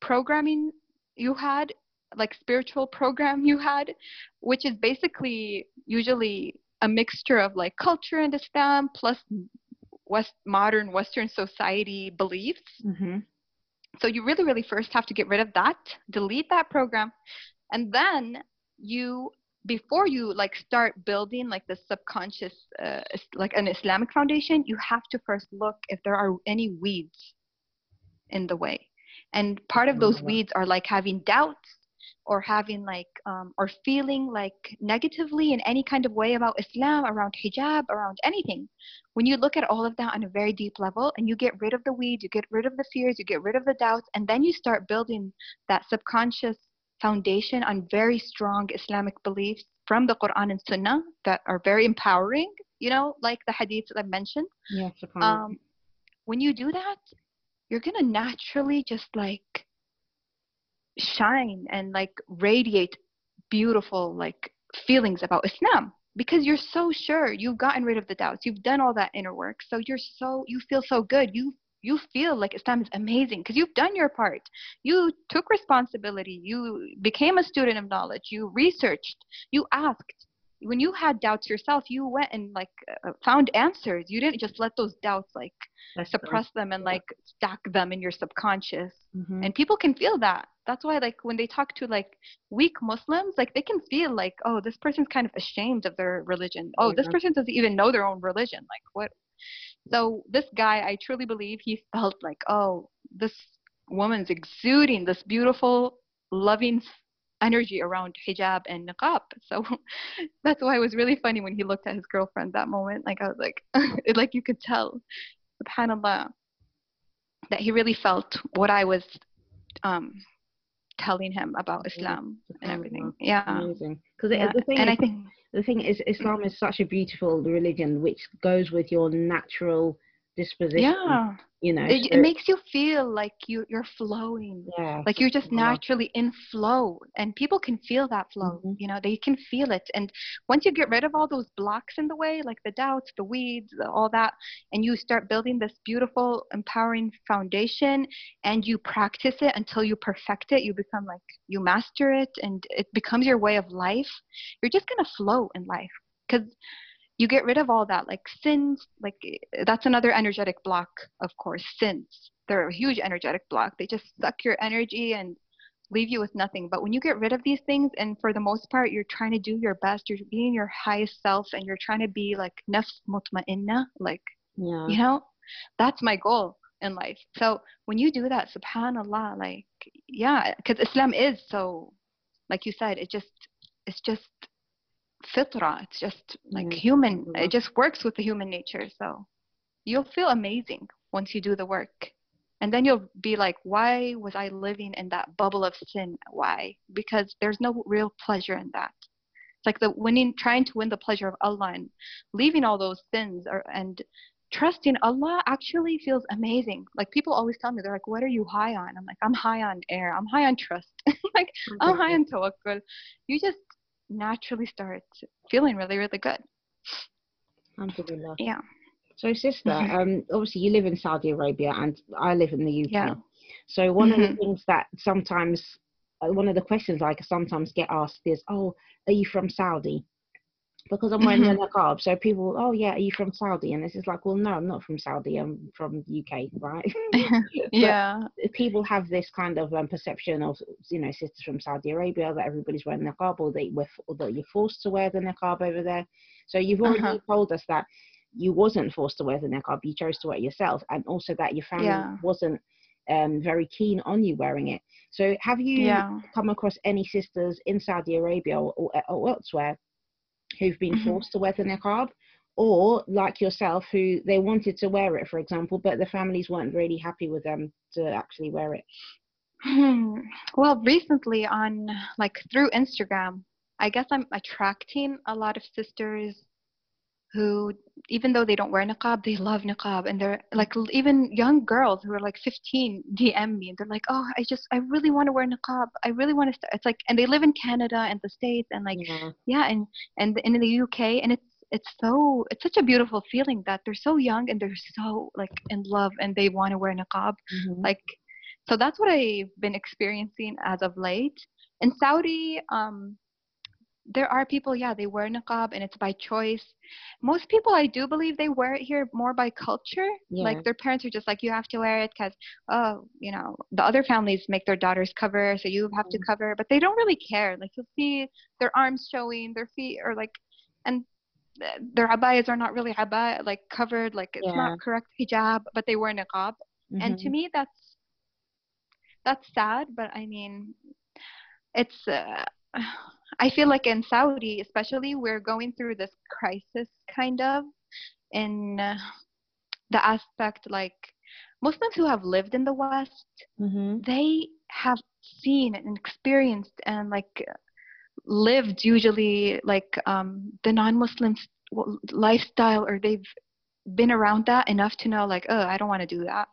programming you had like spiritual program you had which is basically usually a mixture of like culture and islam plus west modern western society beliefs Mhm. so you really, really first have to get rid of that, delete that program, and then you, before you like start building like the subconscious, uh, like an Islamic foundation, you have to first look if there are any weeds in the way, and part of those weeds are like having doubts or having like um, or feeling like negatively in any kind of way about Islam, around hijab, around anything. When you look at all of that on a very deep level and you get rid of the weeds, you get rid of the fears, you get rid of the doubts, and then you start building that subconscious foundation on very strong Islamic beliefs from the Quran and Sunnah that are very empowering, you know, like the hadiths that I mentioned. Subhanallah. Um, when you do that, you're going to naturally just like shine and like radiate beautiful like feelings about Islam because you're so sure you've gotten rid of the doubts you've done all that inner work so you're so you feel so good you you feel like Islam is amazing because you've done your part. You took responsibility. You became a student of knowledge. You researched. You asked. When you had doubts yourself, you went and like uh, found answers. You didn't just let those doubts like That's suppress them and like stack them in your subconscious. hmm And people can feel that. That's why like when they talk to like weak Muslims, like they can feel like, oh, this person's kind of ashamed of their religion. Oh, this person doesn't even know their own religion. Like what? So this guy, I truly believe he felt like, oh, this woman's exuding this beautiful, loving energy around hijab and niqab. [laughs] So that's why it was really funny when he looked at his girlfriend that moment. Like I was like, [laughs] like you could tell, subhanallah, that he really felt what I was um, telling him about Islam and oh, everything. Yeah. Amazing. Because yeah. the thing And is, I think, the thing is, Islam is such a beautiful religion which goes with your natural disposition. yeah, You know. it, so- it makes you feel like you you're flowing. yeah. like you're just subhanallah. naturally in flow and people can feel that flow Mhm. you know they can feel it and once you get rid of all those blocks in the way like the doubts the weeds all that and you start building this beautiful empowering foundation and you practice it until you perfect it you become like you master it and it becomes your way of life you're just going to flow in life because you get rid of all that like sins like that's another energetic block of course sins. They're a huge energetic block. They just suck your energy and leave you with nothing. But when you get rid of these things and for the most part you're trying to do your best you're being your highest self and you're trying to be like nafs mutma'inna like yeah. you know? That's my goal in life. So when you do that subhanallah like yeah because islam is so like you said it just it's just fitra. It's just like Yeah, human it mm-hmm. just works with the human nature so you'll feel amazing once you do the work. And then you'll be like why was i living in that bubble of sin? Why? Because there's no real pleasure in that. It's like the winning trying to win the pleasure of allah and leaving all those sins or, and trusting allah actually feels amazing. Like people always tell me they're like what are you high on? I'm like i'm high on air. I'm high on trust. [laughs] Like i'm [laughs] high on tawakkul. You just naturally start feeling really really good Alhamdulillah. yeah So, sister, Mhm. um, obviously you live in Saudi Arabia and I live in the UK. Yeah. So one of Mhm. the things that sometimes, uh, one of the questions I sometimes get asked is, "Oh, are you from Saudi?" Because I'm wearing the niqab, so people, "Oh yeah, are you from Saudi?" And it's just like, "Well, no, I'm not from Saudi. I'm from the UK, right?" [laughs] [laughs] yeah people have this kind of um, perception of, you know, sisters from Saudi Arabia that everybody's wearing niqab or that, we're, or that you're forced to wear the niqab over there. So you've already Uh-huh. told us that you wasn't forced to wear the niqab, you chose to wear it yourself, and also that your family Yeah. wasn't um, very keen on you wearing it. So have you yeah come across any sisters in Saudi Arabia or, or, or elsewhere who've been Mhm. forced to wear the niqab? Or like yourself, who they wanted to wear it, for example, but the families weren't really happy with them to actually wear it. Hmm. [sighs] Well, recently on like through Instagram, I guess I'm attracting a lot of sisters who, even though they don't wear niqab, they love niqab, and they're like even young girls who are like 15 DM me, and they're like, "Oh, I just I really want to wear niqab. I really want to." Start. It's like, and they live in Canada and the States, and like yeah. yeah, and and in the UK, and it's it's so it's such a beautiful feeling that they're so young and they're so like in love and they want to wear niqab Mhm. like so that's what i've been experiencing as of late in saudi um there are people yeah they wear niqab and it's by choice most people i do believe they wear it here more by culture Yeah. like their parents are just like you have to wear it because oh you know the other families make their daughters cover so you have to Mm. cover but they don't really care like you'll see their arms showing their feet are like and their abayas are not really abaya like covered like it's Yeah. not correct hijab but they wear niqab and to Mhm. me that's that's sad but i mean it's uh, i feel like in saudi especially we're going through this crisis kind of in uh, the aspect like muslims who have lived in the west Mhm. they have seen and experienced and like lived usually like um the non-muslim lifestyle or they've been around that enough to know like oh i don't want to do that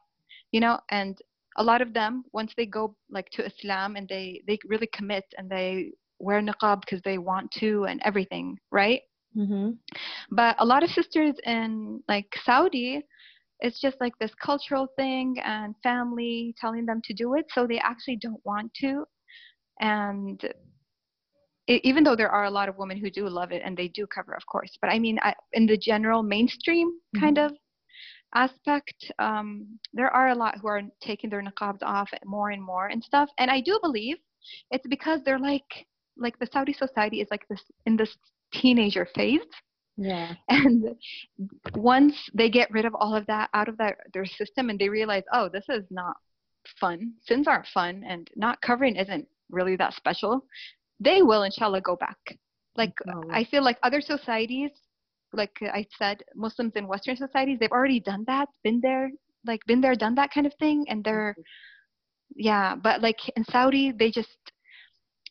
you know and a lot of them once they go like to islam and they they really commit and they wear niqab because they want to and everything right Mhm. but a lot of sisters in like saudi it's just like this cultural thing and family telling them to do it so they actually don't want to and it, even though there are a lot of women who do love it and they do cover of course but i mean I, in the general mainstream kind mm-hmm. of aspect um, there are a lot who are taking their niqabs off more and more and stuff and i do believe it's because they're like like the saudi society is like this in this teenager phase yeah. And once they get rid of all of that out of their, their system and they realize, oh, this is not fun, sins aren't fun, and not covering isn't really that special, they will, inshallah, go back. Like, oh. I feel like other societies, like I said, Muslims in Western societies, they've already done that, been there, like, been there, done that kind of thing, and they're, mm-hmm. yeah, but like in Saudi, they just,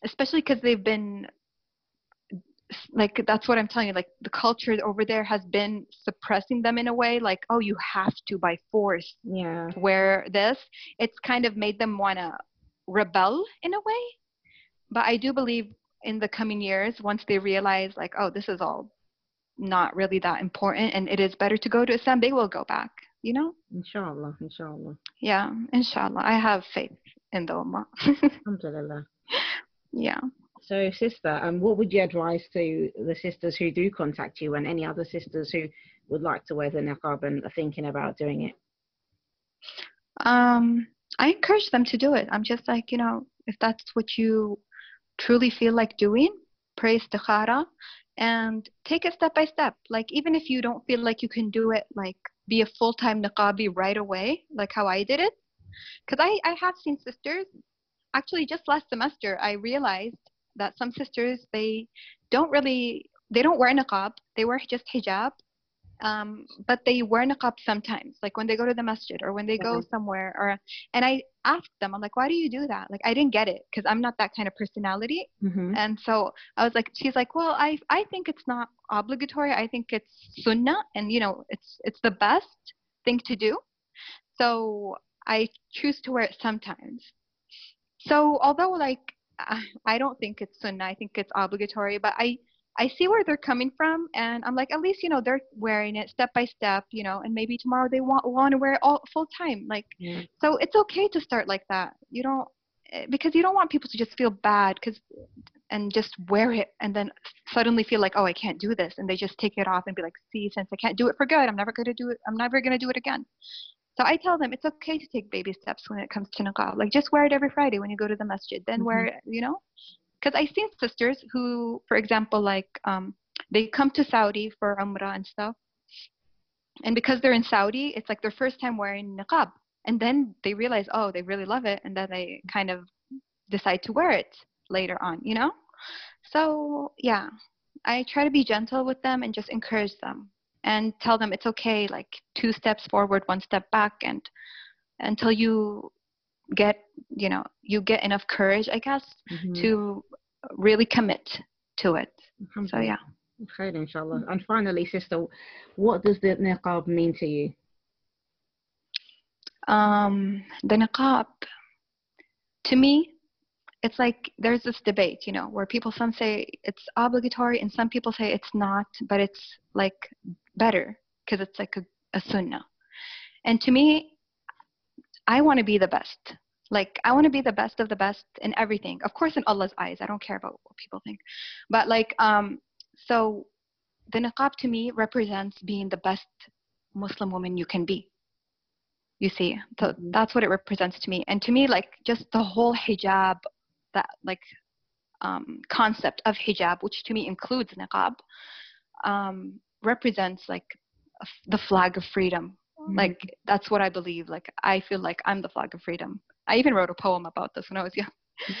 especially because they've been like that's what i'm telling you like the culture over there has been suppressing them in a way like oh you have to by force yeah. wear this. It's kind of made them want to rebel in a way. But i do believe in the coming years once they realize like oh this is all not really that important and it is better to go to islam they will go back you know? Inshallah inshallah. Yeah inshallah. I have faith in the ummah. [laughs] Alhamdulillah yeah so, sister, um, what would you advise to the sisters who do contact you and any other sisters who would like to wear the niqab and are thinking about doing it? Um, I encourage them to do it. I'm just like, you know, if that's what you truly feel like doing, pray istikhara and take it step by step. Like, even if you don't feel like you can do it, like, be a full time niqabi right away, like how I did it. Because I, I have seen sisters, actually, just last semester, I realized that some sisters they don't really they don't wear niqab. They wear just hijab um, but they wear niqab sometimes like when they go to the masjid or when they go mm-hmm. somewhere or and i asked them i'm like why do you do that? Like i didn't get it because i'm not that kind of personality. Mm-hmm. and so i was like she's like well i i think it's not obligatory. I think it's sunnah and you know it's it's the best thing to do. So i choose to wear it sometimes so although like [sighs] I don't think it's sunnah. I think it's obligatory. But I I see where they're coming from, and I'm like, at least you know they're wearing it step by step, you know, and maybe tomorrow they want want to wear it all full time. Like, yeah. so it's okay to start like that. You don't eh, because you don't want people to just feel bad because and just wear it and then suddenly feel like oh I can't do this and they just take it off and be like see since I can't do it for good I'm never going to do it I'm never going to do it again so I tell them it's okay to take baby steps when it comes to niqab. Like just wear it every Friday when you go to the masjid. Then mm-hmm. wear it, you know? Because I've seen sisters who, for example, like um, they come to Saudi for Umrah and stuff. And because they're in Saudi, it's like their first time wearing niqab. And then they realize, oh, they really love it. And then they kind of decide to wear it later on, you know? So, yeah, I try to be gentle with them and just encourage them and tell them it's okay like two steps forward one step back and until you get you know you get enough courage i guess mm-hmm. to really commit to it. So yeah. Okay inshallah. And finally sister what does the niqab mean to you? Um the niqab to me it's like there's this debate, you know, where people some say it's obligatory and some people say it's not, but it's like better because it's like a, a sunnah. And to me, I want to be the best. Like I want to be the best of the best in everything. Of course, in Allah's eyes, I don't care about what people think. But like, um, so the niqab to me represents being the best Muslim woman you can be. You see, so mm-hmm. that's what it represents to me. And to me, like just the whole hijab, that like um, concept of hijab, which to me includes niqab, um, represents like the flag of freedom. Mm-hmm. Like that's what I believe. Like I feel like I'm the flag of freedom. I even wrote a poem about this when I was [laughs] young.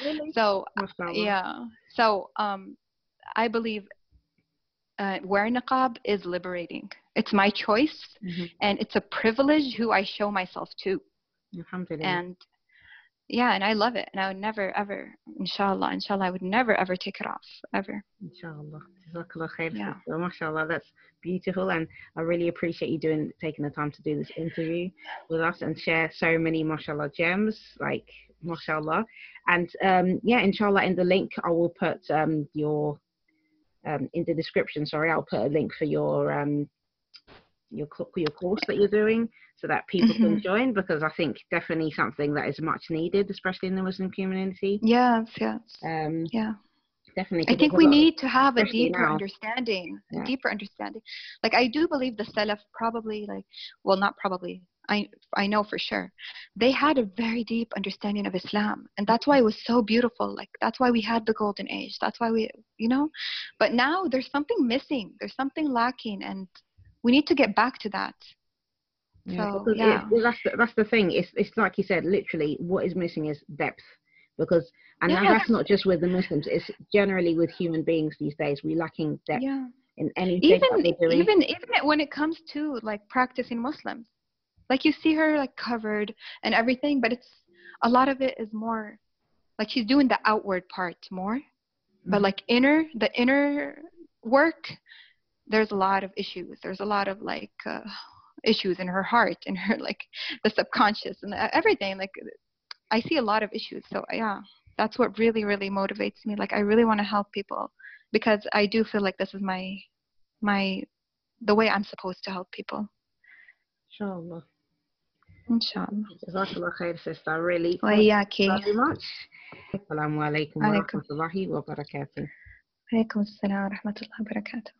Really? So yeah. So um, I believe uh, wearing niqab is liberating. It's my choice, mm-hmm. and it's a privilege who I show myself to. And yeah, and I love it. And I would never, ever, inshallah, inshallah, I would never, ever take it off, ever. Inshallah. Yeah. mashallah, that's beautiful. And I really appreciate you doing, taking the time to do this interview with us and share so many, mashallah, gems, like, mashallah. And um, yeah, inshallah, in the link, I will put um, your, um, in the description, sorry, I'll put a link for your um, your your course that you're doing so that people can Mhm. join because I think definitely something that is much needed, especially in the Muslim community. Yes, yes. Um, Yeah. Definitely. I think we need to have a deeper now. understanding, Yeah. a deeper understanding. Like I do believe the Salaf probably like, well, not probably. I I know for sure, they had a very deep understanding of Islam, and that's why it was so beautiful. Like that's why we had the golden age. That's why we, you know. But now there's something missing. There's something lacking, and we need to get back to that. Yeah, So, yeah. it, that's the, that's the thing. It's it's like you said. Literally, what is missing is depth. Because and Yeah. that's not just with the Muslims. It's generally with human beings these days. We're lacking depth Yeah. in anything even that they're doing. even even when it comes to like practicing Muslims, like you see her like covered and everything, but it's a lot of it is more like she's doing the outward part more, but Mhm. like inner the inner work, there's a lot of issues. There's a lot of like uh, issues in her heart and her like the subconscious and everything. Like I see a lot of issues. So yeah, that's what really, really motivates me. Like I really want to help people because I do feel like this is my, my, the way I'm supposed to help people. Inshallah. Inshallah. Jazakallah khair, sister. Really. Well, yeah, okay. Very much. Assalamu alaikum wa rahmatullahi wa barakatuh. Wa rahmatullahi wa barakatuh.